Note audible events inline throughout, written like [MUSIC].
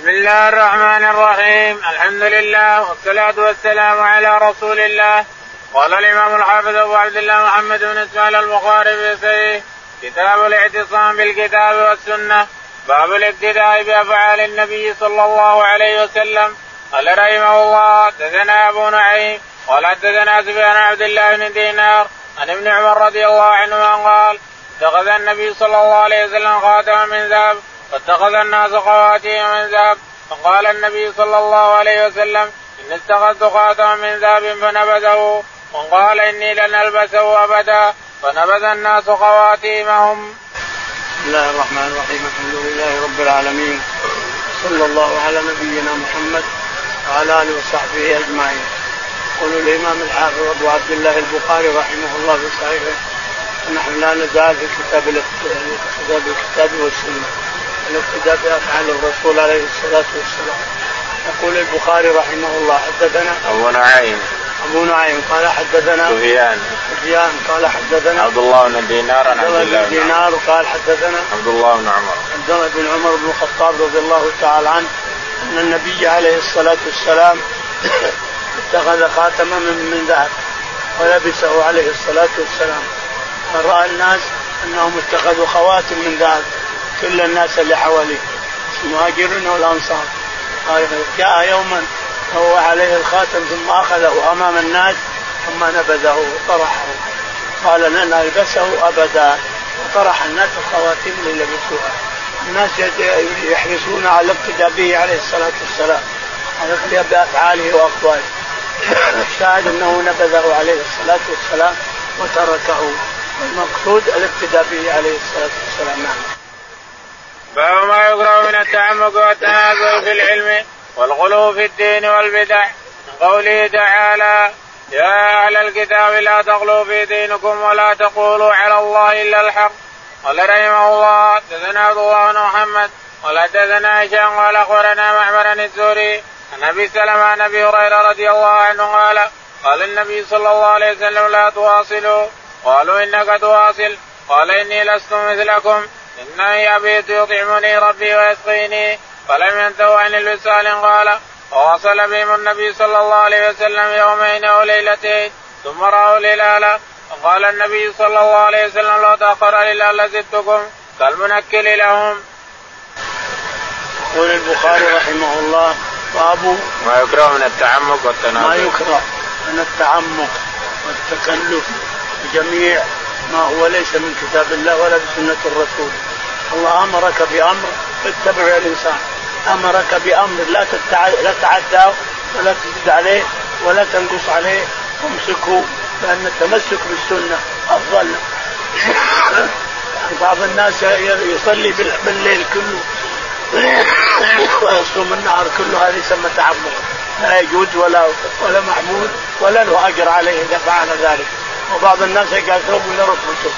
بسم الله الرحمن الرحيم. الحمد لله والصلاة والسلام على رسول الله. قال الإمام الحافظ أبو عبد الله محمد بن إسماعيل البخاري في سيه كتاب الاعتصام بالكتاب والسنة. باب الاقتداء بأفعال النبي صلى الله عليه وسلم. قال رحمه الله حدثنا أبو نعيم. قال حدثنا سفيان عبد الله بن دينار. عن ابن عمر رضي الله عنهما قال اتخذ النبي صلى الله عليه وسلم خاتما من ذهب. فاتخذ الناس خواتيم من ذهب. فقال النبي صلى الله عليه وسلم إن اتخذت خاتما من ذهب فنبذه. وقال إني لن ألبسه أبدا. فنبذ الناس خواتيمهم. بسم الله الرحمن الرحيم. الحمد لله رب العالمين. صلى الله على نبينا محمد وعلى آله وصحبه أجمعين. يقول الإمام الحافظ أبو عبد الله البخاري رحمه الله في صحيحه ونحن لا نزال في كتاب الاقتداء بالكتاب والسنة. الاقتداء بأفعال الرسول عليه الصلاة والسلام. يقول البخاري رحمه الله حدثنا أبو نعيم. أبو نعيم قال حدثنا سفيان. سفيان قال حدثنا عبد الله بن دينار عن عبد الله بن دينار قال حدثنا عبد الله بن عمر. عبد الله بن عمر بن الخطاب رضي الله تعالى عنه أن النبي عليه الصلاة والسلام اتخذ خاتما من, من ذهب ولبسه عليه الصلاة والسلام. فراى الناس أنهم اتخذوا خواتم من ذهب. كل الناس اللي حواليه المهاجرين والأنصار. جاء يوما وهو عليه الخاتم ثم أخذه أمام الناس ثم نبذه وطرحه. قال لن ألبسه أبدا. وطرح الناس الخواتيم اللي لبسوها. الناس يحرصون على الاقتداء به عليه الصلاة والسلام. على الاقتداء بافعاله وأقواله. الشاهد أنه نبذه عليه الصلاة والسلام وتركه. المقصود الاقتداء به عليه الصلاة والسلام. نعم. باب ما يقرأ من التعمق والتنازل في العلم والغلو في الدين والبدع. قوله تعالى يا أهل الكتاب لا تغلوا في دينكم ولا تقولوا على الله إلا الحق. قال رحمه الله حدثنا عبد الله بن محمد قال حدثنا هشام قال أخبرنا معمر الزهري عن أبي سلمة عن أبي هريرة رضي الله عنه قال قال النبي صلى الله عليه وسلم لا تواصلوا. قالوا إنك تواصل. قال إني لست مثلكم. إنني أبيت يطعمني ربي ويسقيني فلم ينتهوا عن الوصال. قال وواصل بهم النبي صلى الله عليه وسلم يومين أو ليلتين ثم رأوا الهلال. فقال النبي صلى الله عليه وسلم لو تأخر الهلال زدتكم كالمنكل لهم. يقول البخاري رحمه الله باب ما يكره من التعمق والتنازل ما يكره من التعمق والتكلف بجميع ما هو ليس من كتاب الله ولا بسنة الرسول. الله أمرك بأمر فاتبعه يا الإنسان. أمرك بأمر لا لا تتعداه ولا تزيد عليه ولا تنقص عليه. وامسكه لأن التمسك بالسنة أفضل. بعض الناس يصلي بالليل كله. ويصوم النهار كله. هذا يسمى تعمق لا يجوز ولا ولا محمود ولا له أجر عليه إذا فعل ذلك. وبعض الناس قال ثوب إلى ركبته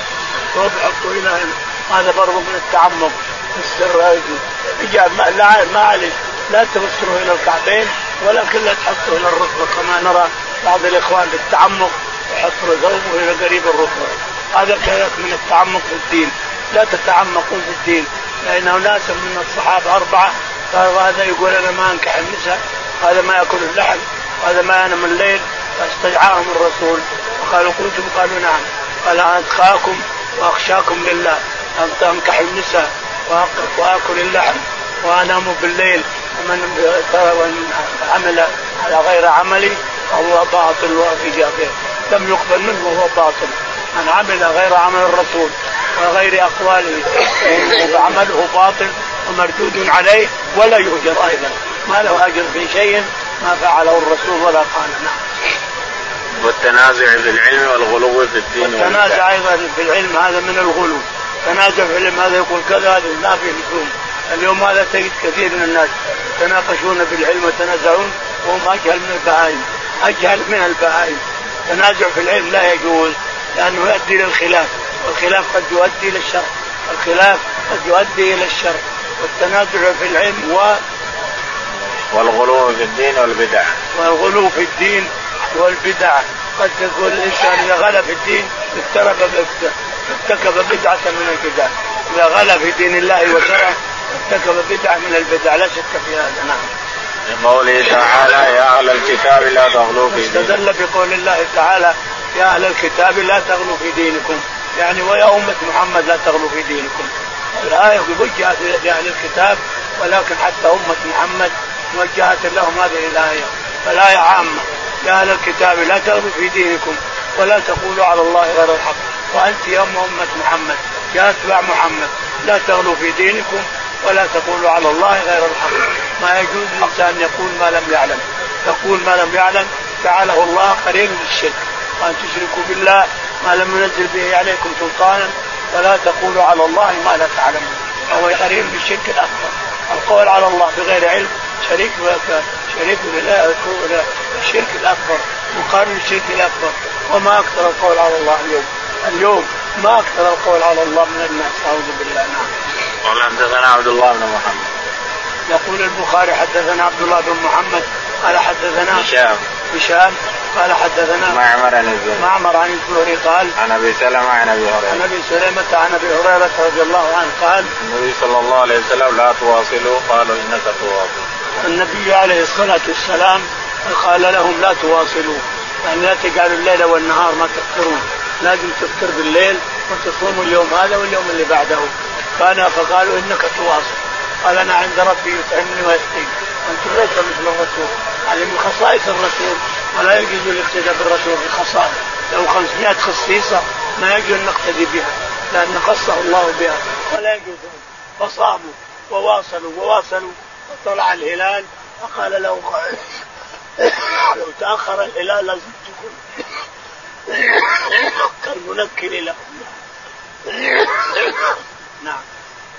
ثوب حطه إلى هنا هذا برضه من التعمق السر يجوز لا ما عليك. لا تبصره إلى الكعبين ولكن لا تحطه إلى الركبه كما نرى بعض الإخوان بالتعمق يحط ثوبه إلى قريب الركبه هذا كذلك من التعمق في الدين. لا تتعمقوا في الدين. لأن أناس من الصحابة أربعة قالوا هذا يقول أنا ما أنكح النساء هذا ما يأكل اللحم هذا ما ينام الليل. فاستدعاهم الرسول. وقالوا قلتم قالوا نعم. قال أتقاكم وأخشاكم لله. ان تنكحوا النساء واكل اللحم وانام بالليل. ومن عمل على غير عملي فهو باطل وفي جابه لم يقبل منه وهو باطل. من عمل غير عمل الرسول وغير أقواله فعمله باطل ومردود عليه ولا يؤجر أيضا. ما له أجر في شيء ما فعله الرسول ولا قال نعم. والتنازع في العلم والغلو في الدين والتنازع أيضا في العلم هذا من الغلو. تنازع في العلم هذا يقول كذا هذا ما في لزوم اليوم هذا تجد كثير من الناس يتناقشون في العلم ويتنازعون وهم أجهل من البهائم أجهل من البهائم. التنازع في العلم لا يجوز لأنه يؤدي إلى الخلاف. والخلاف قد يؤدي إلى الشر. الخلاف قد يؤدي إلى الشر. والتنازع في العلم و والغلو في الدين والبدع. والغلو في الدين والبدع. قد تقول الإنسان إذا غلا في الدين اقترب ارتكب بدعة من البدع. إذا غلا في دين الله وشرعه ارتكب بدعة من البدع. لا شك في هذا. نعم. قوله تعالى يا أهل الكتاب لا تغلوا في دينكم. استدل بقول الله تعالى يا أهل الكتاب لا تغلوا في دينكم. يعني ويا أمة محمد لا تغلوا في دينكم. الآية وجهت لأهل الكتاب ولكن حتى أمة محمد وجهت لهم هذه الآية. فالآية عامة. يا أهل الكتاب لا تغلوا في دينكم ولا تقولوا على الله غير الحق. وأنت يا أمة محمد يا أتباع محمد. لا تغلوا في دينكم ولا تقولوا على الله غير الحق. ما يجوز الإنسان يقول ما لم يعلم. يقول ما لم يعلم جعله الله قرين للشرك. وأن تشركوا بالله ما لم ينزل به عليكم سلطانا ولا تقولوا على الله ما لا تعلمون. فهو قرين بالشرك الأكبر. القول على الله بغير علم شريك شريك الشرك الأكبر. مقارن الشرك الأكبر. وما أكثر القول على الله اليوم. اليوم ما أكثر القول على الله من الناس. أعوذ بالله. نعم. قال حدثنا عبد الله بن محمد. يقول البخاري حدثنا عبد الله بن محمد. قال حدثنا هشام. هشام. قال حدثنا معمر عن الزهري. معمر عن الزهري قال عن أبي سلمة عن أبي هريرة. عن أبي سلمة عن أبي هريرة رضي الله عنه قال النبي صلى الله عليه وسلم لا تواصلوا. قالوا إنك تواصل. النبي عليه الصلاة والسلام قال لهم لا تواصلوا يعني لا تجعلوا الليل والنهار ما تفطرون لازم تفطر بالليل وتصوم اليوم هذا واليوم اللي بعده. قال فقالوا إنك تواصل. قال أنا عند ربي يطعمني ويسقيني. أنتم ليس مثل الرسول. هذه من خصائص الرسول ولا يجوز الاقتداء بالرسول بخصائص لو 500 خصيصة ما يجوز أن نقتدي بها لأن خصه الله بها. ولا يجوز. فصاموا وواصلوا وواصلوا. وطلع الهلال فقال له [COUGHS] لو تأخر الهلال لازم تكون [COUGHS] كالمنكر له. [COUGHS] نعم.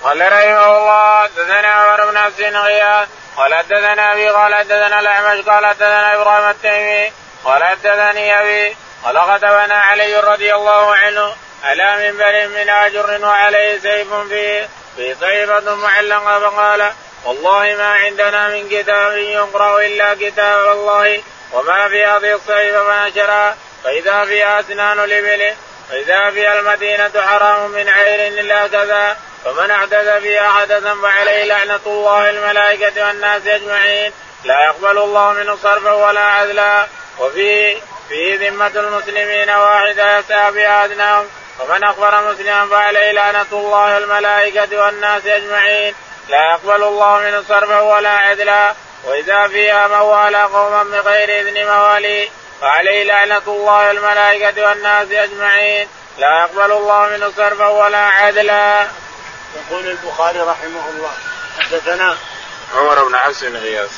قال رحمه الله حدثنا عمر بن حفص غياث قال حدثنا أبي قال حدثنا الأعمش قال حدثنا إبراهيم التيمي قال حدثني أبي قال خطبنا علي رضي الله عنه على منبر من آجر وعليه سيف فيه في صيفة معلقة فقال والله ما عندنا من كتاب يقرأ إلا كتاب الله وما في هذه الصيفة فنشرها فإذا فيها أسنان الإبل فإذا فيها المدينة حرام من عير إلا كذا فمن احدث فيها حدثا فعليه لعنة الله الملائكة والناس أجمعين. لا يقبل الله منه صرفا ولا عدلا. وفي في ذمة المسلمين واحدة يسعى بها أدناهم ومن أخبر مسلما فعليه لعنة الله الملائكة والناس أجمعين. لا يقبل الله منه صرفا ولا عدلا وإذا فيها موالى قوما بغير إذن موالي فعليه لعنة الله الملائكة والناس أجمعين. لا يقبل الله منه صرفا ولا عدلا. يقول البخاري رحمه الله حدثنا عمر بن حفص بن غياث.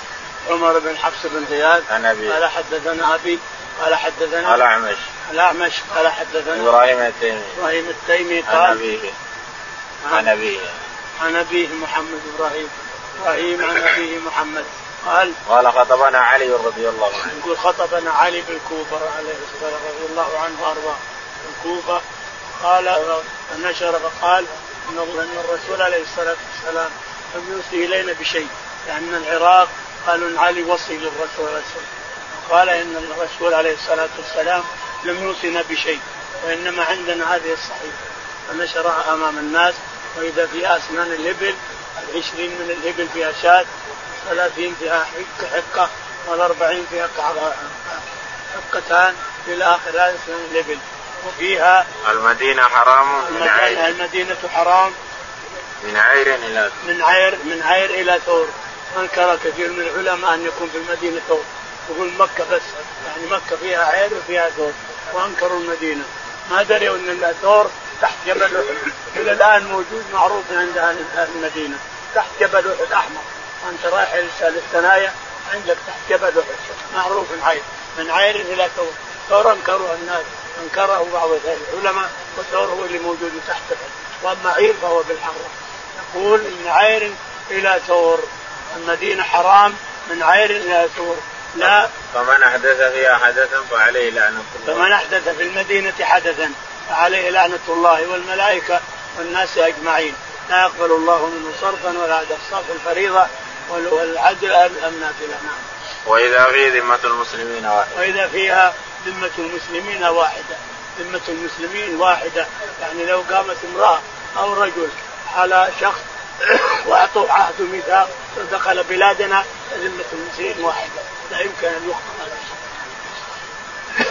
عمر بن حفص بن غياث عن أبي. قال حدثنا أبي قال حدثنا الاعمش الأعمش قال حدثنا إبراهيم التيمي. إبراهيم التيمي قال عن ابيه عن أبيه. عن أبيه محمد إبراهيم إبراهيم عن أبيه محمد. قال قال خطبنا علي رضي الله عنه. يقول خطبنا علي بالكوفه عليه الصلاه رضي الله عنه وأرضاه. الكوفه قال فنشر فقال إن الرسول عليه الصلاة والسلام لم يوصي إلينا بشيء. لأن العراق قالوا إن علي وصي للرسول عليه الصلاة قال إن الرسول عليه الصلاة والسلام لم يوصينا بشيء وإنما عندنا هذه الصحيفة. فنشرها أمام الناس. وإذا في أسنان الإبل العشرين من الإبل فيها شاة ثلاثين فيها حكه والأربعين فيها حكتان إلى آخر أسنان الإبل. وفيها المدينة حرام من عير. المدينة حرام. من عير إلى من عير من عير إلى ثور. أنكر كثير من العلماء أن يكون في المدينة ثور. يقول مكة بس. يعني مكة فيها عير وفيها ثور. وأنكروا المدينة. ما دروا أن الثور تحت جبل أحد. إلى الآن موجود معروف عند أهل المدينة. تحت جبل أحد أحمر. أنت رايح للثنايا عندك تحت جبل أحد. معروف عير من عير إلى ثور. ثور أنكروا الناس. انكره بعض العلماء والثور هو اللي موجود تحت وأما عير فهو بالحرة. يقول من عير إلى ثور. المدينة حرام. من عير إلى ثور. لا. فمن أحدث فيها حدثا فعليه لعنة الله. فمن أحدث في المدينة حدثا. فعليه لعنة الله والملائكة والناس أجمعين. لا يقبل الله منه صرفا ولا عدل الصرف الفريضة والعدل النافله نعم. وإذا في ذمة المسلمين واحدة. وإذا فيها ذمة المسلمين واحدة. ذمة المسلمين واحدة. يعني لو قامت امرأة أو رجل على شخص [COUGHS] وأعطوا عهد ميثاق ودخل بلادنا ذمه المسلمين واحدة. لا يمكن أن يخطئ هذا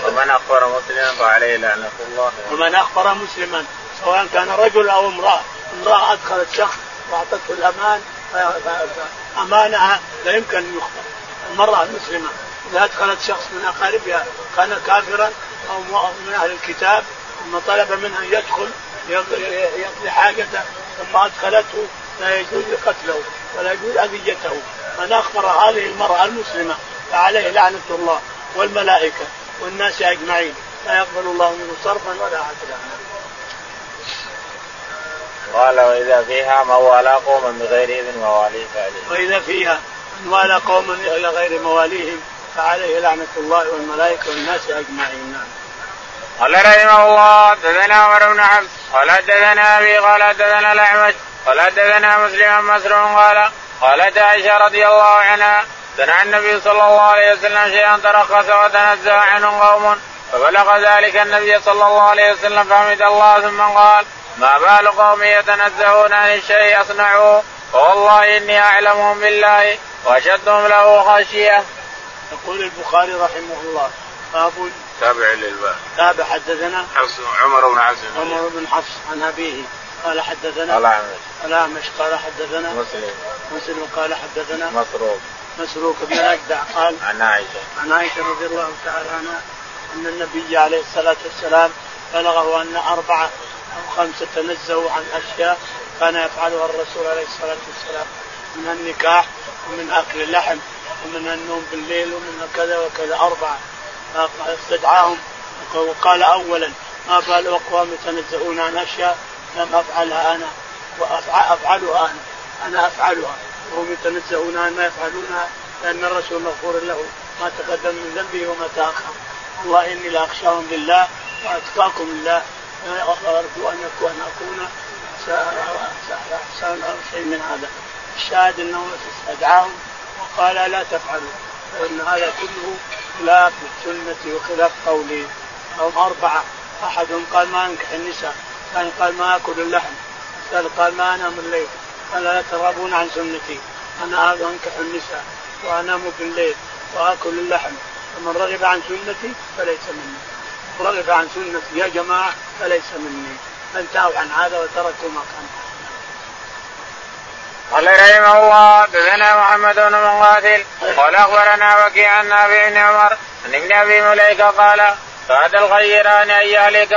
ومن أخبر مسلما فعليه لعنة الله. ومن أخبر مسلما سواء كان رجل أو امرأة امرأة أدخلت شخص وأعطته الأمان أمانها لا يمكن أن يخطئ المرأة المسلمة إذا أدخلت شخص من أقاربها كان كافرا أو من أهل الكتاب ثم طلب منها أن يدخل يقضي حاجته ثم أدخلته لا يجوز قتله ولا يجوز أذيته. من أخبر هذه المرأة المسلمة فعليه لعنة الله والملائكة. والناس أجمعين. لا يقبل الله منه صرفا ولا عدلا قال وإذا فيها من والى قوما بغير إذن مواليه فعليه وإذا فيها من والى قوما إلى غير مواليهم فعليه لعنة الله والملائكة والناس أجمعين. نعم. قال رحمه الله حدثنا عمر بن حفص قال حدثنا أبي قال حدثنا الأعمش قال حدثنا مسلم مسروق قال قالت عائشة رضي الله عنها سمع النبي صلى الله عليه وسلم شيئا ترخص وتنزه عنه قوم فبلغ ذلك النبي صلى الله عليه وسلم فحمد الله ثم قال ما بال قوم يتنزهون عن الشيء اصنعوه فوالله إني اعلمهم بالله وأشدهم له خشية. يقول البخاري رحمه الله باب تابع للباب. تابع حدثنا حفص عمر بن حفص عمر بن حفص عن أبيه قال حدثنا الاعمش الاعمش قال حدثنا مسلم. مسلم قال حدثنا مسروق. مسروق بن اجدع قال عن عائشة. عن عائشة رضي الله تعالى عنها أن النبي عليه الصلاة والسلام بلغه أن أربعة أو خمسة تنزهوا عن أشياء كان يفعلها الرسول عليه الصلاة والسلام. من النكاح ومن أكل اللحم ومن النوم بالليل ومن كذا وكذا. أربعة. استدعاهم وقال اولا ما بال أقوام يتنزهون عن أشياء؟ لم أفعلها أنا. وأفعلها أنا. أنا أفعلها. وهم يتنزهون عن ما يفعلونها لأن الرسول مغفور له ما تقدم من ذنبه وما تأخر. والله إني لاخشاهم لله وأتقاكم لله. ارجو أن يكون اكون احسن شيء من هذا. الشاهد انه استدعاهم وقال لا تفعلوا فإن هذا كله خلاف السنة وخلاف قولي. هم أربعة. أحدهم قال ما أنكح النساء ثاني قال ما آكل اللحم ثالث قال ما أنام الليل. قال لا ترغبون عن سنتي. أنا انكح النساء وانام بالليل واكل اللحم. فمن رغب عن سنتي فليس مني. رغب عن سنتي يا جماعة فليس مني. فانتهوا عن هذا وتركوا ما كان. قال رحمه الله دثنا محمد بن مقاتل قال أخبرنا وكيع عن نافع بن عمر عن ابن أبي مليكة قال بعد الخيران أن يهلك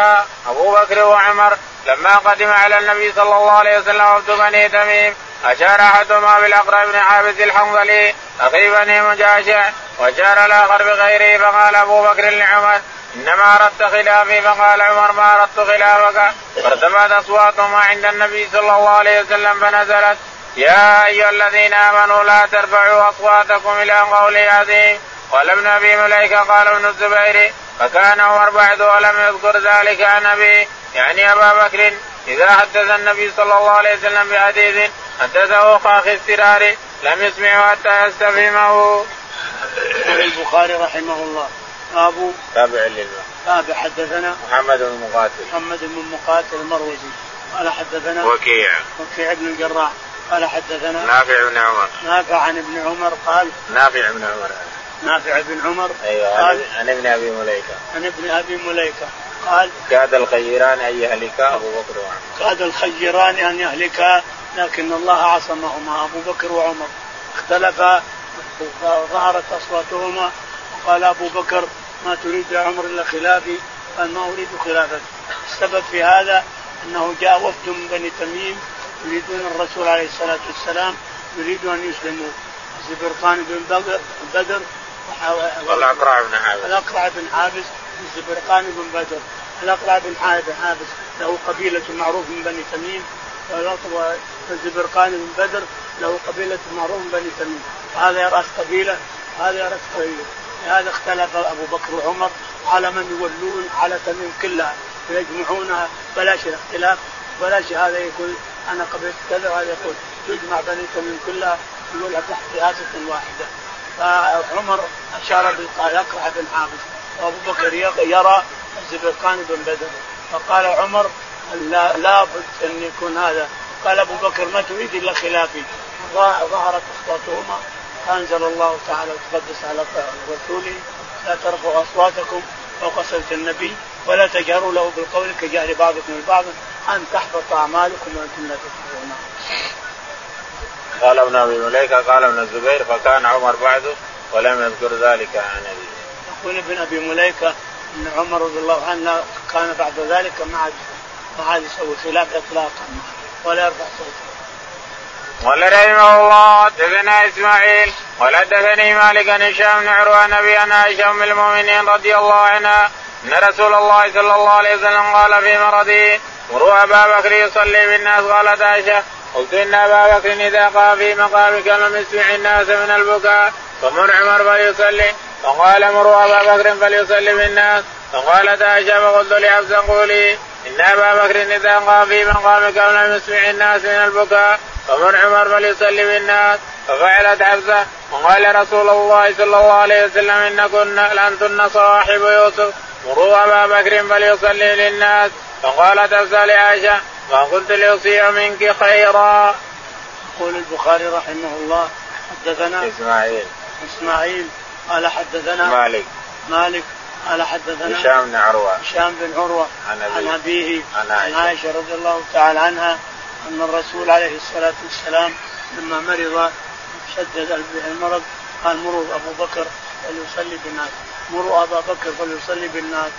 أبو بكر وعمر لما قدم على النبي صلى الله عليه وسلم وفد بني تميم أشار أحدهما بالاقرع بن عابد الحنظلي أخي بني مجاشع وأشار الآخر بغيره فقال أبو بكر لعمر إنما أردت خلافي فقال عمر ما أردت خلافك؟ فارتفعت اصواتهما عند النبي صلى الله عليه وسلم فنزلت يا أيها الذين آمنوا لا ترفعوا أصواتكم إلى قول عظيم قال ابن أبي مليكة قال ابن الزبير فكان عمر بعد ولم يذكر ذلك عن أبي يعني أبا بكر. إذا حدث النبي صلى الله عليه وسلم بحديث حدثه أخي السرار لم يسمعه حتى يستفهمه. البخاري رحمه الله. أبو تابع لله تابع حدثنا محمد بن مقاتل. محمد بن مقاتل المروزي. قال حدثنا وكيع. وكيع بن الجراح. قال حدثنا نافع بن عمر. نافع عن ابن عمر قال نافع بن عمر. نافع بن عمر أيوه قال عن ابن أبي مليكة. عن ابن أبي مليكة قال كاد الخيران أن يهلكا أبو بكر وعمر. كاد الخيران أن يهلكا لكن الله عصمهما أبو بكر وعمر. اختلفا ظهرت أصواتهما وقال أبو بكر ما تريد يا عمر إلا خلافي. قال ما أريد خلافك. السبب في هذا أنه جاء وفد من بني تميم يريدون الرسول عليه الصلاة والسلام يريدون أن يسلموا زبرقان بن بدر والأقرع بن حابس. الأقرع بن حابس الزبرقان بن بدر. الأقرع بن حابس له قبيلة معروف من بني تميم. والزبرقان بن بدر له قبيلة معروف من بني تميم. هذا يراس قبيلة هذا يراس قبيلة. لهذا اختلف أبو بكر وعمر على من يولون على تميم كلها. ويجمعونها بلاش الاختلاف بلاش هذا يقول أنا قبلت كذا وهذا يقول تجمع بني تميم كلها يقولها تحت رئاسه واحدة. فعمر اشار بالاقرع بن حافظ وأبو بكر يرى الزبرقان بن بدر. فقال عمر لا لابد أن يكون هذا. قال أبو بكر ما تريد إلا خلافي. ظهرت أصواتهما. فأنزل الله تعالى وتقدس على رسوله لا ترفعوا أصواتكم فوق صوت النبي ولا تجهروا له بالقول كجهر بعضكم لبعض أن تحبط أعمالكم وأنتم لا تشعرون. قال ابن ابي مليكة قال ابن الزبير فكان عمر بعده ولم يذكر ذلك عن ابي. يقول ابن ابي مليكة إن عمر رضي الله عنه كان بعد ذلك ما عاد ما عاد يسوي خلاف اطلاقا ولا يرفع صوته. قال رحمه الله حدثنا إسماعيل قال حدثني مالك عن هشام بن عروة نبي عن عائشة أم المؤمنين رضي الله عنها أن رسول الله صلى الله عليه وسلم قال في مرضه مروا أبا بكر يصلي بالناس قالت عائشة قلت ان ابا بكر إذا قام في مقامك لم يسمع الناس من البكاء. فمر عمر فليصلي. فقال مروا أبا بكر فليصلي بالناس فقالت عائشه فقلت لحفصه قولي. إن أبا بكر إذا قام في مقامك لم يسمع الناس من البكاء. فمر عمر فليصلي بالناس ففعلت حفصة. وقال رسول الله صلى الله عليه وسلم إنكن لانتن صواحب يوسف. مروا أبا بكر فليصلي للناس. فقالت حفصة لعائشة. ما كنت لاصيع منك خيرا. يقول البخاري رحمه الله حدثنا إسماعيل. إسماعيل قال حدثنا مالك. مالك قال حدثنا هشام بن عروة. هشام بن عروة عن عن أبيه عن عائشة, عن عائشة رضي الله تعالى عنها أن الرسول عليه الصلاة والسلام لما مرض شدد المرض قال مروا أبو بكر فليصلي بالناس. مروا أبا بكر فليصلي بالناس.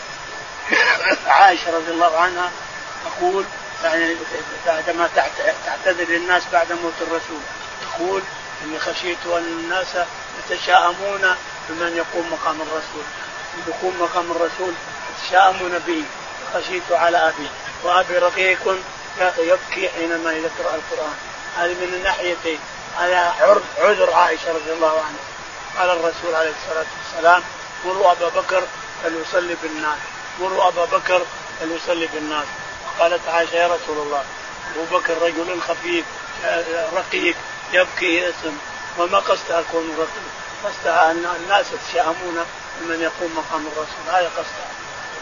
عائشة رضي الله عنها تقول يعني بعدما تعتذر للناس بعد موت الرسول. تقول إني خشيت أن الناس يتشاءمون بمن يقوم مقام الرسول. يقوم مقام الرسول يتشاءمون به خشيت على أبي. وأبي رقيق يبكي حينما يقرأ القرآن. هذه من الناحيتين هذا عذر عائشة رضي الله عنها. قال الرسول عليه الصلاة والسلام مروا أبا بكر فليصلي بالناس. مروا أبا بكر فليصلي بالناس. قالت عائشه يا رسول الله. أبو بكر رجل خفيف رقيق يبكي يأسم وما قصدها كون رقيق؟ قصدها أن الناس يتشائمون بمن يقوم مقام الرسول. هذا قصدها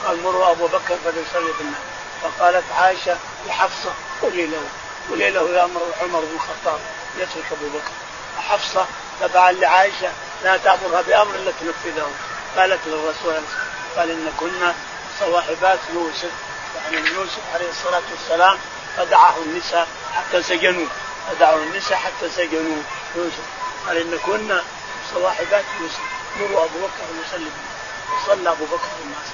قال مروا أبو بكر فليصلي بالناس فقالت عائشة لحفصة قولي له. قولي له يا عمر بن الخطاب يترك أبو بكر. حفصة تبعا لعائشة لا تأمرها بأمر إلا تنفذه. قالت للرسول قال إن كنا صواحبات يوسف. يعني يوسف عليه الصلاة والسلام فدعاه النساء حتى سجنوه فدعوا النساء حتى سجنوه يوسف. قال إن كنا صواحبات يوسف. مروا أبو بكر يصلي وصلى أبو بكر الناس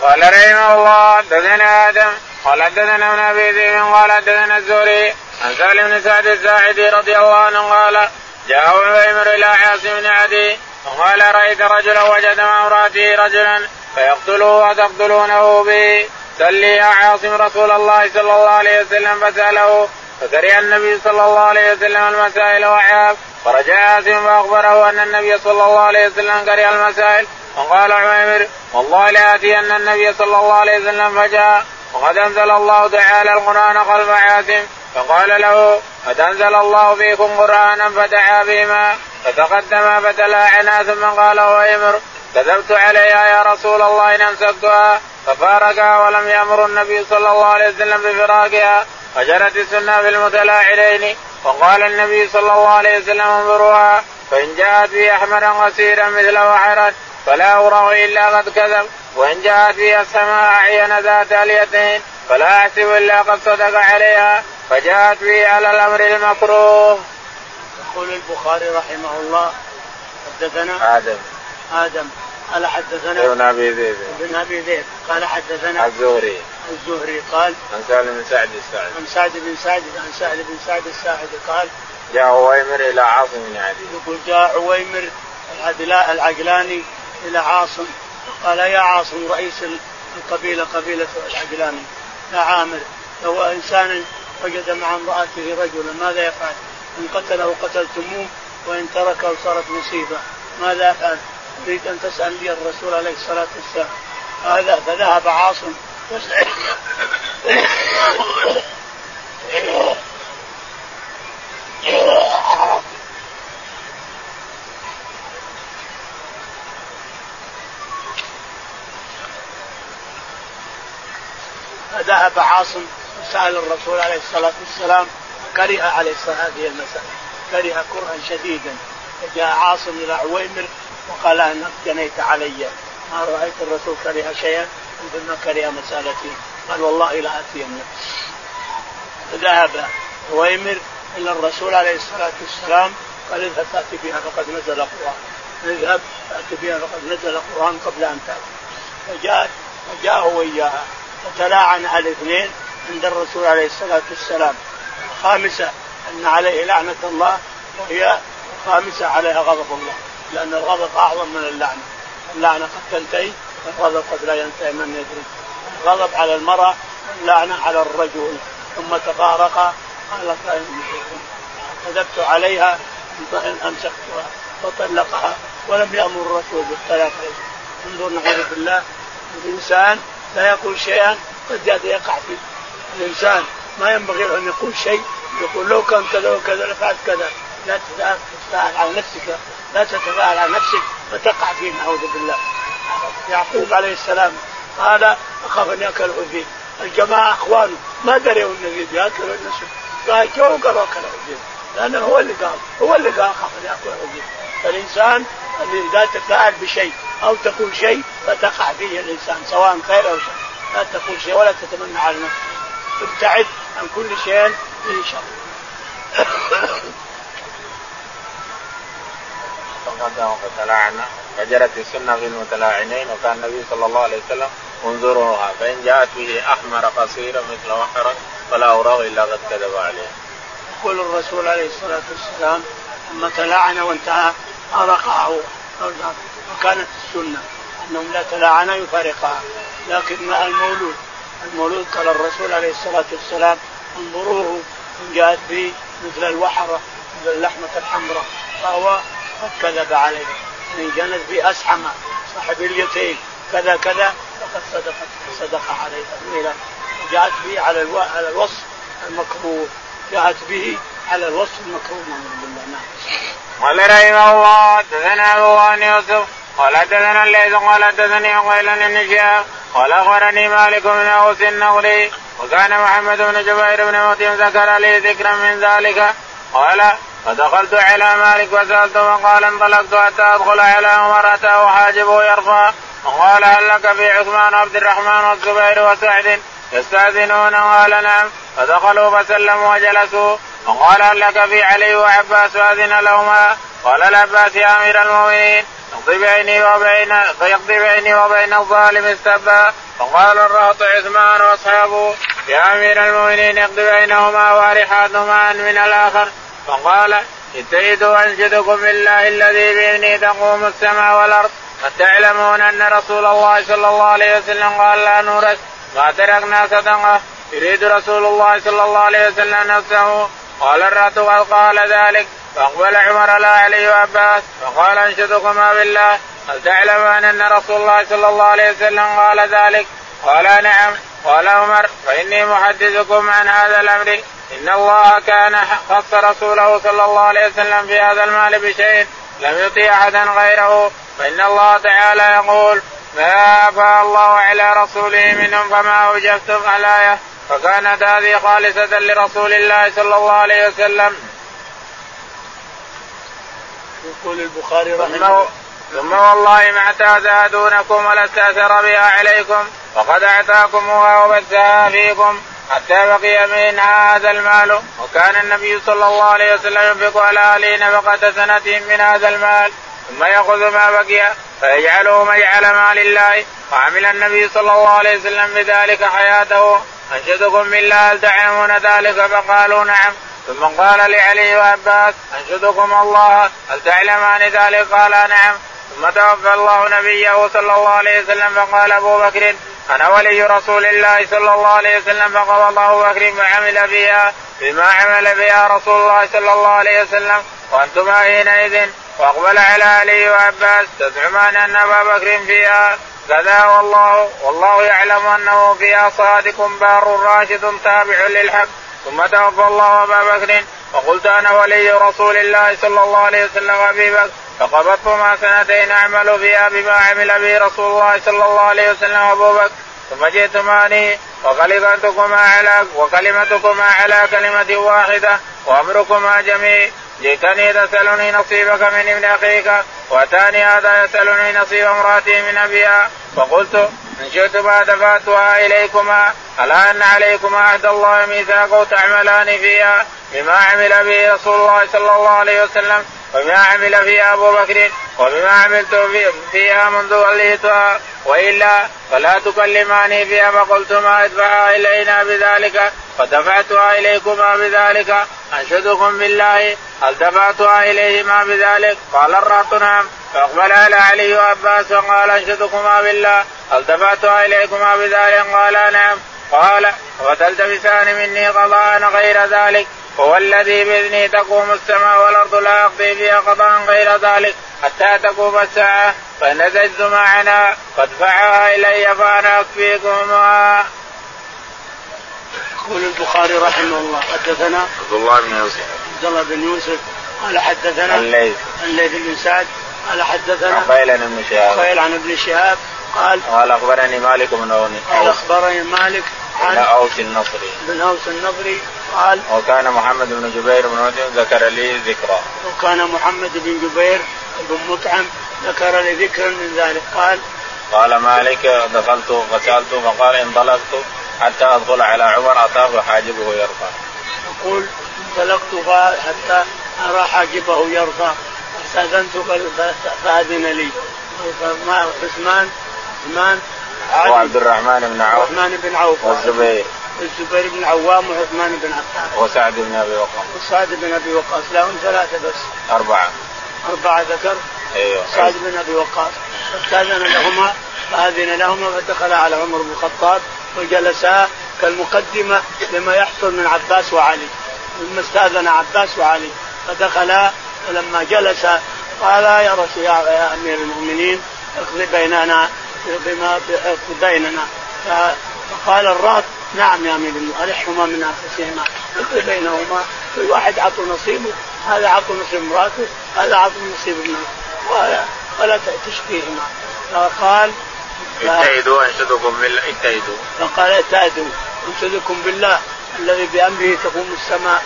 قال رحمه الله حدثنا آدم. قال حدثنا ابن أبي ذئب. قال حدثنا الزهري. عن سالم بن سعد الساعدي رضي الله عنه قال جاء عمر إلى عاصم بن عدي وقال رأيت رجلا وجد مع امرأته رجلا فيقتله وتقتلونه به سلي يا عاصم رسول الله صلى الله عليه وسلم فسأله فكره النبي صلى الله عليه وسلم المسائل وعاب فرجع عاصم فأخبره أن النبي صلى الله عليه وسلم كره المسائل وقال عمير والله لاتين النبي صلى الله عليه وسلم فجاء وقد أنزل الله تعالى القرآن قلب عاصم فقال له قد أنزل الله فيكم قرآنا فدعا بهما فتقدم فتلاعنا ثم قال ويمر كذبت عليها يا رسول الله إن أمسكتها. ففارقها ولم يأمر النبي صلى الله عليه وسلم بفراقها. فجرت السنة في المتلاعبين وقال النبي صلى الله عليه وسلم انظروها. فإن جاءت بي احمرا غسيرا مثل وحرا فلا أراه إلا قد كذب. وإن جاءت بها السماء أعين ذات اليتين فلا أحسب إلا قد صدق عليها. فجاءت به على الأمر المكروه. يقول البخاري رحمه الله حدثنا آدم. آدم قال حدثنا ابن أبي ذئب. ابن أبي ذئب قال حدثنا الزهري. الزهري قال عن سالم بن سعد الساعدي. عن سعد بن سعد عن سعد بن سعد الساعدي قال جاء عويمر إلى عاصم بن عدي. يقول جاء عويمر العقلاني إلى عاصم قال يا عاصم رئيس القبيلة قبيلة العقلاني يا عامر لو انسان وجد مع امرأته رجلا ماذا يفعل؟ إن قتله قتلتموه وإن تركه صارت مصيبة ماذا يفعل؟ تريد أن تسأل لي الرسول عليه الصلاة والسلام. هذا فذهب عاصم. فذهب ذهب عاصم وسأل الرسول عليه الصلاة والسلام كره عليه هذه المسألة. كره كرها شديدا. فجاء عاصم إلى عويمر وقال انك جنيت علي. ما رأيت الرسول كره شيئا؟ مثل ما كره مسألتي. قال والله لا اتين فذهب عويمر إلى الرسول عليه الصلاة والسلام. قال اذهب فأتي بها فقد نزل القرآن. اذهب فأتي بها فقد نزل القرآن قبل أن تأتي. فجاء فجاء وإياها فتلاعن الاثنين عند الرسول عليه الصلاة والسلام. الخامسة أن عليه لعنة الله وهي الخامسة عليها غضب الله. لأن الغضب أعظم من اللعنة. اللعنة قد تنتهي والغضب قد لا ينتهي من يدري. الغضب على المرأة واللعنة على الرجل. ثم تفارقا قال كذبت عليها ان أمسكتها فطلقها ولم يأمر الرسول بالطلاق. انظر نعوذ بالله. الإنسان لا يقول شيئا قد يقع فيه. الإنسان ما ينبغي له أن يقول شيء يقول لو كان كذا وكذا لفعلت كذا. لا تتفاعل على نفسك. لا تتفاعل على نفسك فتقع فيه نعوذ بالله. يعقوب عليه السلام قال أخاف أن يأكل الذئب الجماعة اخوانه ما دروا النبي يأكل النسل قال جو قالوا أكل الذئب لأنه هو اللي قال هو اللي قال أخاف أن يأكل الذئب فالإنسان اذا تفاعل بشيء أو تقول شيء فتقع فيه الإنسان سواء خير أو شر. لا تقول شيء ولا تتمنى على نفسك. ابتعد عن كل شيء فيه شر تقدم فتلاعنا فجرت السنة في المتلاعنين وكان النبي صلى الله عليه وسلم انظروها. فإن جاءت به أحمر قصيرا مثل وحرا فلا أراه إلا قد كذب عليه. يقول الرسول عليه الصلاة والسلام ثم تلاعن وانتهى فارقعه وكانت السنة أنهم لا تلاعنا يفارقها. لكن المولود المولود قال الرسول عليه الصلاة والسلام انظروه إن جاءت به مثل الوحره مثل اللحمة الحمراء. فهو قد كذب عليه. ان جنت به اسحمه صاحب اليتين كذا كذا فقد صدق صدق عليه. جاءت به على ألو... على الوصف المكروه. جاءت به على الوصف المكروه. من بالله نعم. قال رحمه الله حدثنا أبو يوسف قال حدثنا الليث قال حدثني عقيل بن شهاب قال أخبرني مالك بن أوس النغري وكان محمد بن جبير بن مطيم ذكر لي ذكرا من ذلك قال فدخلت على مالك وسالته فقال انطلقت حتى أدخل على عمر اتاه حاجبه يرفع. وقال هل لك في عثمان وعبد الرحمن والزبير وسعد يستأذنون؟ قال نعم. فدخلوا فسلموا وجلسوا. وقال هل لك في علي وعباس فاذن لهما؟ قال العباس يا أمير المؤمنين. اقضي بيني وبين فيقضي بيني وبين الظالم السبأ. فقال الرهط عثمان وأصحابه يا أمير المؤمنين اقضي بينهما وارحاتهما من الآخر. فقال اتيت أنشدكم بالله الذي بإذنه تقوم السماء والأرض فتعلمون أن رسول الله صلى الله عليه وسلم قال لا نورث ما تركنا صدقة يريد رسول الله صلى الله عليه وسلم نفسه. قال الرأت قال ذلك فأقبل عمر لا علي وعباس فقال أنشدكما بالله هل تعلمان أن رسول الله صلى الله عليه وسلم قال ذلك؟ قال نعم. قال عمر فإني محدثكم عن هذا الأمر. إن الله كان خص رسوله صلى الله عليه وسلم في هذا المال بشيء لم يطيع أحدا غيره فإن الله تعالى يقول ما افاء الله على رسوله منهم فما اوجفتم الايه فكانت هذه خالصة لرسول الله صلى الله عليه وسلم. يقول البخاري رحمه ثم والله ما اعتادها دونكم ولا استأثر بها عليكم وقد اعطاكمها وبثها فيكم. حتى بقي من هذا المال. وكان النبي صلى الله عليه وسلم ينفق على أهله نفقة سنة من هذا المال. ثم يأخذ ما بقي فيجعله مجعل مال الله. وعمل النبي صلى الله عليه وسلم بذلك حياته. أنشدكم بالله هل تعلمون ذلك فقالوا نعم. ثم قال لعلي وعباس أنشدكم الله هل تعلمان ذلك؟ قال نعم. ثم توفى الله نبيه صلى الله عليه وسلم فقال أبو بكر أنا ولي رسول الله صلى الله عليه وسلم فقضى ابو بكر فعمل بها بما عمل بها رسول الله صلى الله عليه وسلم. وانتما حينئذ وأقبل على علي وعباس تزعمان أن أبا بكر فيها. كذا والله والله يعلم أنه فيها صادق بار راشد تابع للحق. ثم توفى الله أبا بكر فقلت أنا ولي رسول الله صلى الله عليه وسلم أبي بكر. فقبضت ما سنتين اعمل فيها بما عمل به رسول الله صلى الله عليه وسلم ابو بكر. ثم جئتماني وكلمتكما على وكلمتكما على كلمة واحدة وأمركما جميع. جئتني تسألني نصيبك من ابن أخيك وأتاني هذا يسألني نصيب امرأتي من أبيها. فقلت إن شئتما دفعتها إليكما. ألا أن عليكما عهد الله ميثاقه تعملان فيها بما عمل به رسول الله صلى الله عليه وسلم؟ وبما عمل فيها أبو بكر وبما عملت فيها منذ وليتها وإلا فلا تكلماني فيها فقلتما ادفعها إلينا بذلك فدفعتها إليكما بذلك أنشدكم بالله هل دفعتها إليهما بذلك؟ قال الرهط نعم فأقبل على علي وعباس وقال أنشدكما بالله هل دفعتها إليكما بذلك؟ قال نعم قال وتلتمسان مني قضاء غير ذلك هو الذي بإذنه تقوم السماء والأرض لا يقضي فيها قضاء غير ذلك حتى تقوم الساعة فان زدت معنا فادفعها إلي فأنا اكفيكما. يقول البخاري رحمه الله حدثنا عبد الله بن يوسف. عبد الله بن يوسف قال حدثنا الليث. الليث بن سعد قال حدثنا عقيل عن ابن شهاب. عقيل عن ابن شهاب قال قال أخبرني مالك بن أوس قال أخبرني مالك بن أوس النصري. بن أوس النصري قال وكان محمد بن جبير بن مطعم ذكر لي ذكرى وكان محمد بن جبير بن مطعم ذكر لي ذكرا من ذلك. قال قال مالك دخلت غسلت فقال انطلقت حتى أدخل على عمر أتاه حاجبه يرفع. يقول انطلقت حتى أرى حاجبه يرفع استاذنت فأذن لي. عثمان عثمان وعبد الرحمن بن عوف. الرحمن بن عوف. والزبير. الزبير بن عوام وعثمان بن عفان. وسعد بن أبي وقاص. وسعد بن أبي وقاص. لهم ثلاثة بس. أربعة. أربعة ذكر. أيوه. سعد بن أبي وقاص. فاستاذن لهما فأذن لهما فدخل على عمر بن الخطاب وجلسا كالمقدمة لما يحصل من عباس وعلي. ثم استأذن عباس وعلي. فدخلا ولما جلس قال يا رسول يا أمير المؤمنين اقضي بيننا بما بيننا. فقال الرهط نعم يا أمير المؤمنين ارحهما من أنفسهما اقضي بينهما كل واحد عطوا نصيبه هذا عطوا نصيب امرأته هذا عطوا نصيب ابنه ولا ولا تشبيهما فقال اجتهدوا أنشدكم بالله اجتهدوا فقال اجتهدوا أنشدكم بالله الذي بأمره تقوم السماء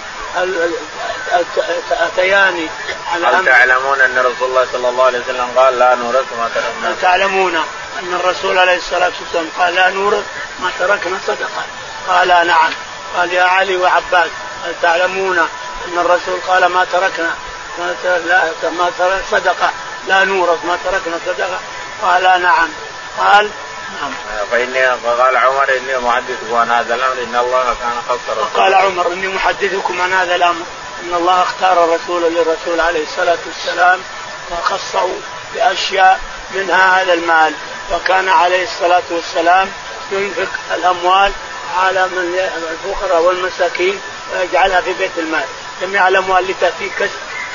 أتياني على هل تعلمون أن رسول الله صلى الله عليه وسلم قال لا نورث ما تركنا هل تعلمون أن الرسول عليه الصلاة والسلام قال لا نورث ما تركنا صدقة. قال نعم. قال يا علي وعباس هل تعلمون أن الرسول قال ما تركنا ما لا ما ترك صدقة لا نورث ما تركنا صدقة. قال نعم. قال نعم. فإني فقال عمر إني محدثكم عن هذا الأمر إن الله كان خص قال عمر إني محدثكم عن هذا الأمر إن الله اختار الرسول للرسول عليه الصلاة والسلام وخصه بأشياء منها هذا المال. وكان عليه الصلاة والسلام ينفق الأموال على من الفقراء والمساكين ويجعلها في بيت المال. جميع الأموال اللي تأتي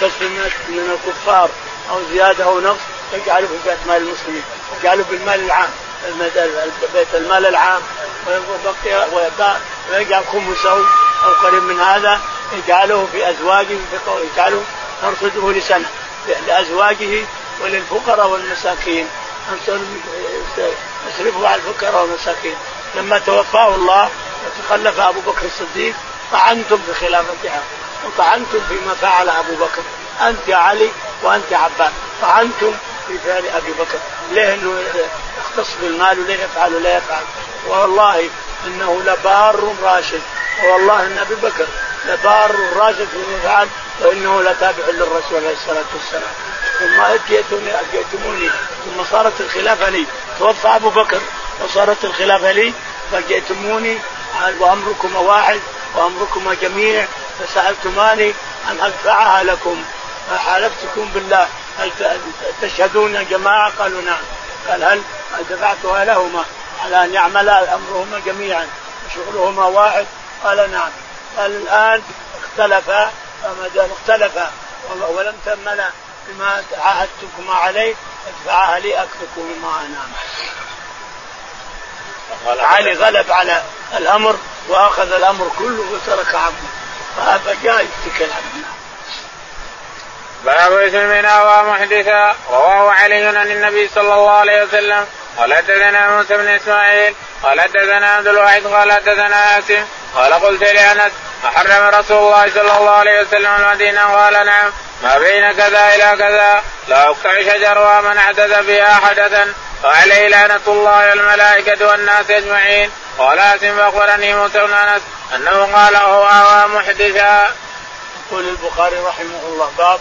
كسب من الكفار أو زيادة أو نقص يجعله في بيت مال المسلمين يجعله بالمال العام بيت المال العام. ويجعل خمسه أو قريب من هذا يجعله في أزواجه يجعله يرصده لسنة لأزواجه وللفقراء والمساكين. يصرفه على الفقراء والمساكين. لما توفاه الله وتخلف أبو بكر الصديق طعنتم بخلافتها. وطعنتم فيما فعل أبو بكر. أنت يا علي وأنت يا عباس. طعنتم في فعل أبي بكر. ليه إنه يختص بالمال وليه يفعل ولا يفعل؟ والله إنه لبار راشد. والله إن أبي بكر لبار راشد فيما يفعل وإنه لتابع للرسول عليه الصلاة والسلام. ثم اتيتوني أتيتموني. ثم صارت الخلافة لي. توفى أبو بكر وصارت الخلافة لي. فجئتموني. وأمركم واحد وأمركم جميع فسألتماني ان ادفعها لكم. فحالفتكم بالله. هل تشهدون يا جماعة؟ قالوا نعم. قال هل دفعتها لهما؟ على أن يعملا أمرهما جميعا وشغلهما واحد. قال نعم. قال الآن اختلفا. فما دام اختلفا ولم تملا. بما عاهدتكما عليه ادفعها لي اكفكما نعم علي غلب على الأمر وأخذ الأمر كله وترك عبده. فهذا جاء يفتك العبد باب اسم من اوى محدثا رواه علي عن النبي صلى الله عليه وسلم. قال حدثنا موسى بن إسماعيل. قال حدثنا عبد الواحد. قال حدثنا عاصم قال قلت لأنس أحرم رسول الله صلى الله عليه وسلم المدينة؟ قال نعم. ما بين كذا إلى كذا. لا يقطع شجرها من أحدث فيها حدثا. وعليه لعنة الله والملائكه والناس أجمعين. قال آسم اخبرني موسى بن أنس أنه قال هو اوى محدثا. يقول البخاري رحمه الله باب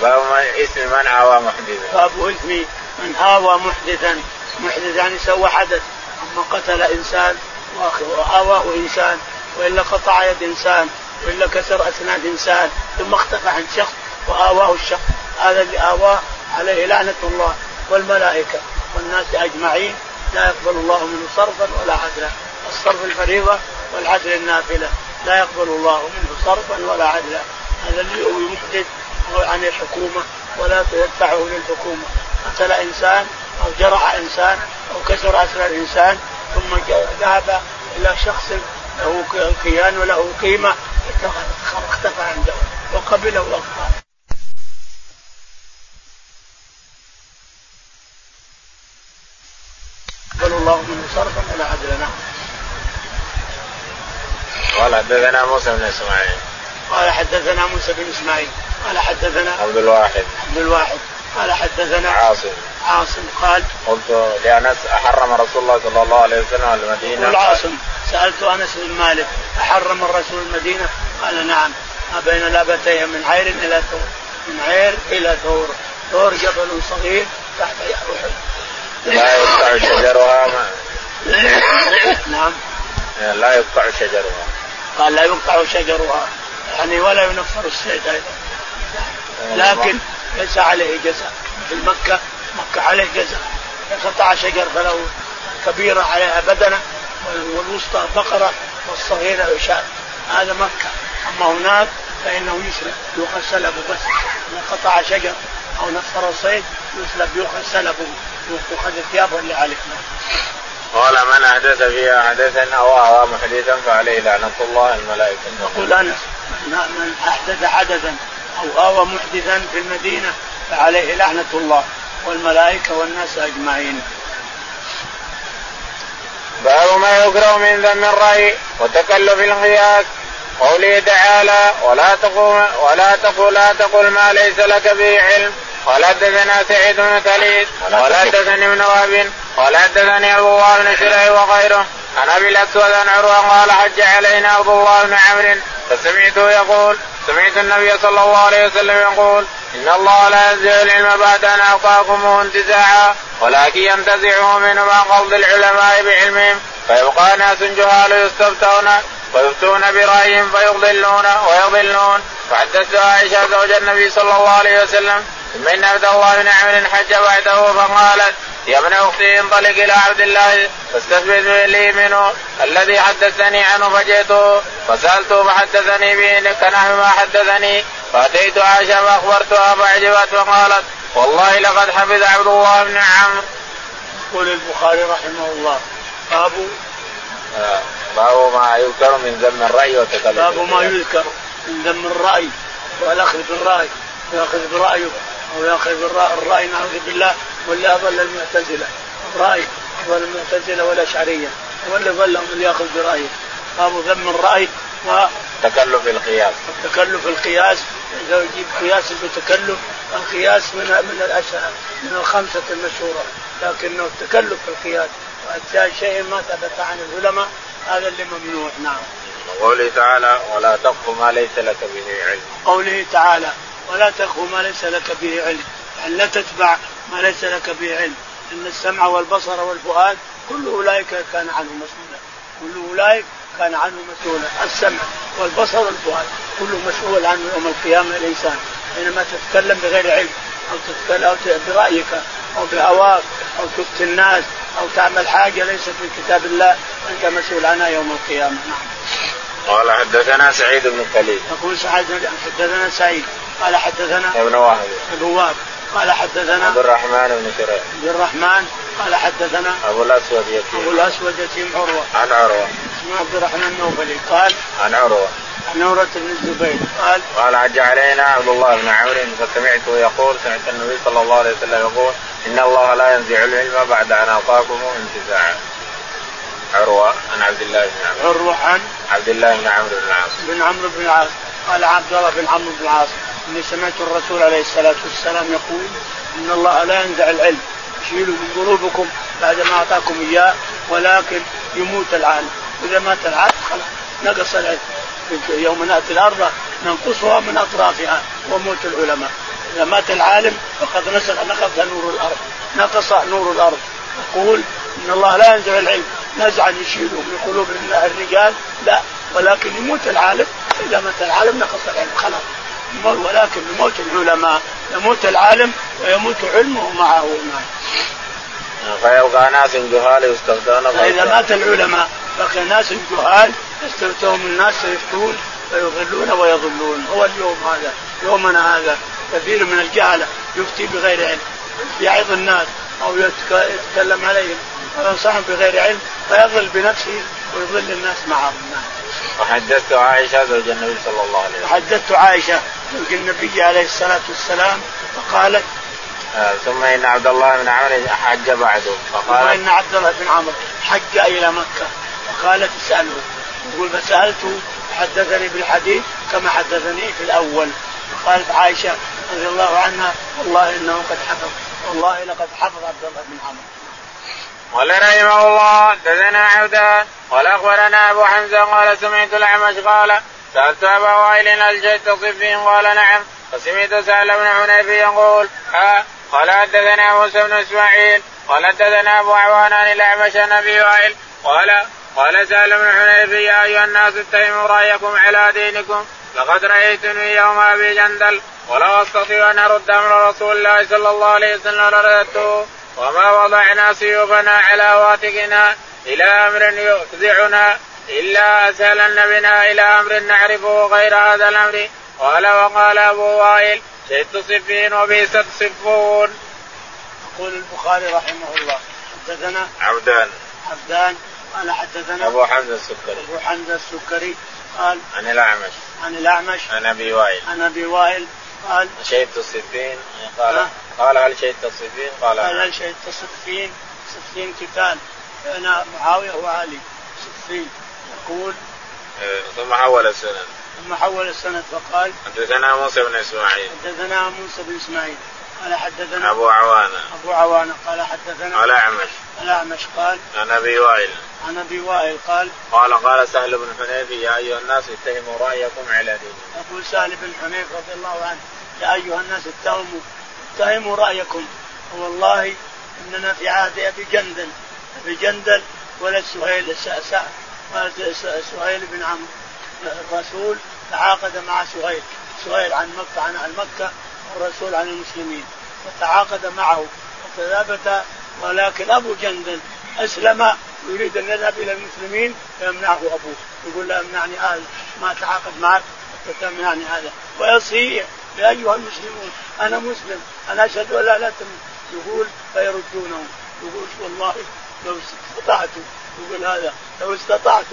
باب اسم من اوى محدثا. باب اسم من اوى محدثا. محدث يعني سوى حدث أما قتل إنسان واواه إنسان وإلا قطع يد إنسان. والا كسر اسنان انسان ثم اختفى عن شخص وآواه الشخص. هذا اللي آواه عليه لعنة الله والملائكة والناس أجمعين. لا يقبل الله منه صرفا ولا عدلا. الصرف الفريضة والعدل النافلة. لا يقبل الله منه صرفا ولا عدلا. هذا اللي يحدث عن الحكومة ولا تدفعه للحكومة. قتل إنسان أو جرح إنسان أو كسر اسنان انسان ثم ذهب إلى شخص له كيان وله قيمة اختفى عنده وقبله الله منه صرفا ولا عدلا نعم. قال حدثنا موسى بن إسماعيل. قال حدثنا موسى بن إسماعيل. قال حدثنا عبد الواحد. عبد الواحد. قال حدثنا عاصم. عاصم قال قلت لأنس أحرم رسول الله صلى الله عليه وسلم المدينة. يقول عاصم. سألت أنس بن مالك أحرم الرسول المدينة؟ قال نعم. ما بين لابتيها من عير إلى ثور. من عير إلى ثور. ثور جبل صغير تحت أحد. لا يقطع شجرها. ما. نعم. لا يقطع شجرها. قال لا يقطع شجرها. يعني ولا ينفر الصيد أيضا. لكن ليس عليه جزاء. في مكة مكة عليه جزاء. قطع شجر فله كبيرة عليها بدنة والوسطى بقرة والصغيرة يشاء هذا مكة. أما هناك فإنه يسلب يؤخذ سلبه بس. من قطع شجر أو نفر صيد يسلب يؤخذ سلبه. يؤخذ ثيابه اللي عليه. قال من أحدث فيها حدثا أو اوى محدثا فعليه لعنة الله الملائكة. يقول انس من أحدث حدثا أو أوى محدثا في المدينة فعليه لعنة الله والملائكة والناس أجمعين. باب ما يكره من ذم الرأي وتكلف القياس قوله تعالى ولا تقول ولا تقول لا تقل ما ليس لك به علم. قال حدثنا سعيد بن قال حدثني ابن وهب. قال حدثني أبو الله بن شريح وغيره. عن أبي الأسود عن عروة قال حج علينا عبد الله بن عمرو. فسمعته يقول سمعت النبي صلى الله عليه وسلم يقول إن الله لا ينزع العلم بعد أن القاكم انتزاعا ولكن ينتزعه منه مع قبض العلماء بعلمهم. فيبقى ناس جهال يستفتون ويفتون برأيهم فيضلون ويضلون. فحدثت عائشة زوج النبي صلى الله عليه وسلم ثم ان عبد الله بن عمرو حج بعده فقالت يا ابن أختي انطلق إلى عبد الله فاستثبت لي منه الذي حدثني عنه فجئته فسالته فحدثني به كنحو ما حدثني فأتيت عائشة فأخبرتها فأعجبت وقالت والله لقد حفظ عبد الله بن عمرو. يقول البخاري رحمه الله باب آه، باب ما يذكر من ذم الرأي وتكلم باب ما يذكر من ذم الرأي والأخذ بالرأي ياخذ برأيه أو ياخذ الرأي نعوذ بالله ولا أضل المعتزلة. رأي أضل المعتزلة والاشعريه ولا ضلهم اللي يأخذ برأيه. باب ذم الرأي و تكلف القياس. تكلف القياس. إذا يجيب قياس بتكلف القياس من من الأشهر من الخمسة المشهورة. لكنه التكلف في القياس. وأتى شيء ما ثبت عن العلماء هذا اللي ممنوع. نعم. وقوله تعالى ولا تقف ما ليس لك به علم. قوله تعالى ولا تقف ما ليس لك به علم يعني لا تتبع ما ليس لك به علم. إن السمع والبصر والفؤاد كل أولئك كان عنه مسؤولا. كل أولئك كان عنه مسؤولا. السمع والبصر والفؤاد كله مسؤول عنه يوم القيامة الإنسان. حينما تتكلم بغير علم أو تتكلم أو برأيك أو بهواك أو تفتي الناس أو تعمل حاجة ليست في كتاب الله أنت مسؤول عنها يوم القيامة. نعم. قال حدثنا سعيد بن خليل يقول سعيد حدثنا سعيد. قال حدثنا ابن ابن وهب قال حدثنا عبد الرحمن بن شريح. عبد الرحمن. قال حدثنا أبو الأسود يتيم أبو الأسود يتيم عروة. عن عروة. اسمه عبد الرحمن النوفلي قال عن عروة. عن عمرة بن الزبير. قال قال حج علينا عبد الله بن عمرو فسمعته يقول سمعت النبي صلى الله عليه وسلم يقول إن الله لا ينزع العلم بعد أن أعطاكم انتزاعا. عروة عن عبد الله بن عمرو. عروة عن عبد الله بن عمرو بن العاص. بن عمرو بن العاص. قال عبد الله بن عمرو بن العاص. إني سمعت الرسول عليه الصلاة والسلام يقول إن الله لا ينزع العلم يشيله من قلوبكم بعد ما أعطاكم إياه ولكن يموت العالم. إذا مات العالم خلاص نقص العلم. يوم نأتي الأرض ننقصها من أطرافها وموت العلماء. إذا مات العالم فقد نقص نقص نور الأرض. نقص نور الأرض. يقول إن الله لا ينزع العلم. نزعا يشيله من قلوب الرجال. لا ولكن يموت العالم. إذا مات العالم نقص العلم. خلاص. ولكن بموت العلماء يموت العالم ويموت علمه معه. فيبقى ناس جهال يستفتون فاذا مات العلماء بقي ناس جهال يستفتون الناس فيفتون فيضلون ويضلون. هو اليوم هذا يومنا هذا. كثير من الجهله يفتي بغير علم. يعظ الناس أو يتكلم عليهم. وينصحهم بغير علم فيضل بنفسه ويضل الناس معه وحدثت عائشة زوج النبي صلى الله عليه وسلم. وحدثت عائشة زوج النبي عليه الصلاة والسلام فقالت آه ثم إن عبد الله بن عمرو حج بعده. فقال ثم إن عبد الله بن عمرو حج إلى مكة. فقالت اساله يقول فسألته حدثني بالحديث كما حدثني في الأول. فقالت عائشة رضي الله عنها والله إنه قد حفظ والله لقد حفظ عبد الله بن عمرو. قال رحمه الله حدثنا عبدان قال أخبرنا أبو حمزة قال سمعت الأعمش قال سألت أبا وائل هل جئت صفين قال نعم. فسمعت سهل بن حنيف يقول ها. قال حدثنا موسى بن إسماعيل قال حدثنا أبو عوان عن الأعمش عن أبي وائل قال قال سهل بن حنيف يا أيها الناس اتهموا رأيكم على دينكم لقد رأيتني يوم أبي جندل ولو أستطيع أن أرد أمر رسول الله صلى الله عليه وسلم لرددته وما وضعنا سيوفنا على واتقنا إلى أمر يفزعنا إلا أسهلن بنا إلى أمر نعرفه غير هذا الأمر. قال وقال أبو وائل شهدت صفين وبئست صفون. يقول البخاري رحمه الله حدثنا عبدان. عبدان قال حدثنا أبو حمزة السكري. أبو حمزة السكري قال عن الأعمش. عن الأعمش. عن أبي وائل. عن أبي وائل. قال شهدت الصفين قال أه؟ قال هل شهدت الصفين؟ قال قال هل شهدت الصفين؟ صفين قتال. بين معاوية وعلي صفين يقول إيه ثم حول السند. ثم حول السند فقال حدثنا موسى بن إسماعيل. حدثنا موسى بن إسماعيل. قال حدثنا أبو عوانة. أبو عوانة قال حدثنا الاعمش الاعمش قال عن أبي وائل. عن أبي وائل قال قال قال سهل بن حنيف يا أيها الناس اتهموا رأيكم على دينكم. يقول سهل بن حنيف رضي الله عنه يا أيها الناس اتهموا اتهموا رأيكم. والله إننا في عهد أبي جندل. أبي جندل ولد سهيل سهيل بن عمرو الرسول تعاقد مع سهيل. سهيل عن مكة عن مكة. والرسول عن المسلمين فتعاقد معه وتثابت ولكن أبو جندل أسلم ويريد أن يذهب إلى المسلمين فيمنعه أبوه. يقول لا امنعني هذا ما تعاقد معك تمنعني هذا. ويصيح يا ايها المسلمون أنا مسلم أنا أشهد أن لا إله يقول فيردونه يقول والله لو استطعت يقول هذا لو استطعت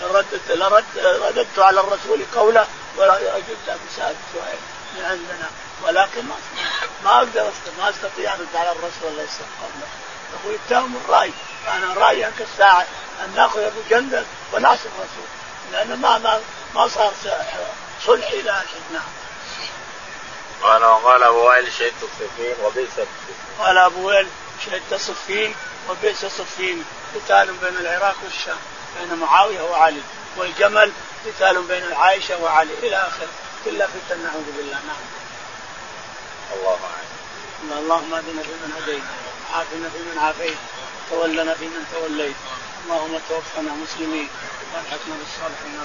لردت لرد رددت على الرسول قوله ولا اجبت سؤال من عندنا. ولكن ما ما أقدر ما أستطيع ارد على الرسول الله يسلم قوله يقول اتهم الرأي. أنا رأيي كالساعه أن نأخذ أبو جندل ونعصي الرسول. لأن ما ما ما صار صلح إلى نعم. قال وقال أبو وائل شهدت صفين وبئس قال أبو وائل شهدت صفين وبئس صفين قتال بين العراق والشام. بين معاوية وعلي. والجمل قتال بين عائشه وعلي. إلى آخره. كلها فتن نعوذ بالله. نعم. الله اعلم اللهم اهدنا فيمن هديت وعافنا فيمن عافيت تولنا فيمن توليت. اللهم توفنا مسلمين والحقنا بالصالحين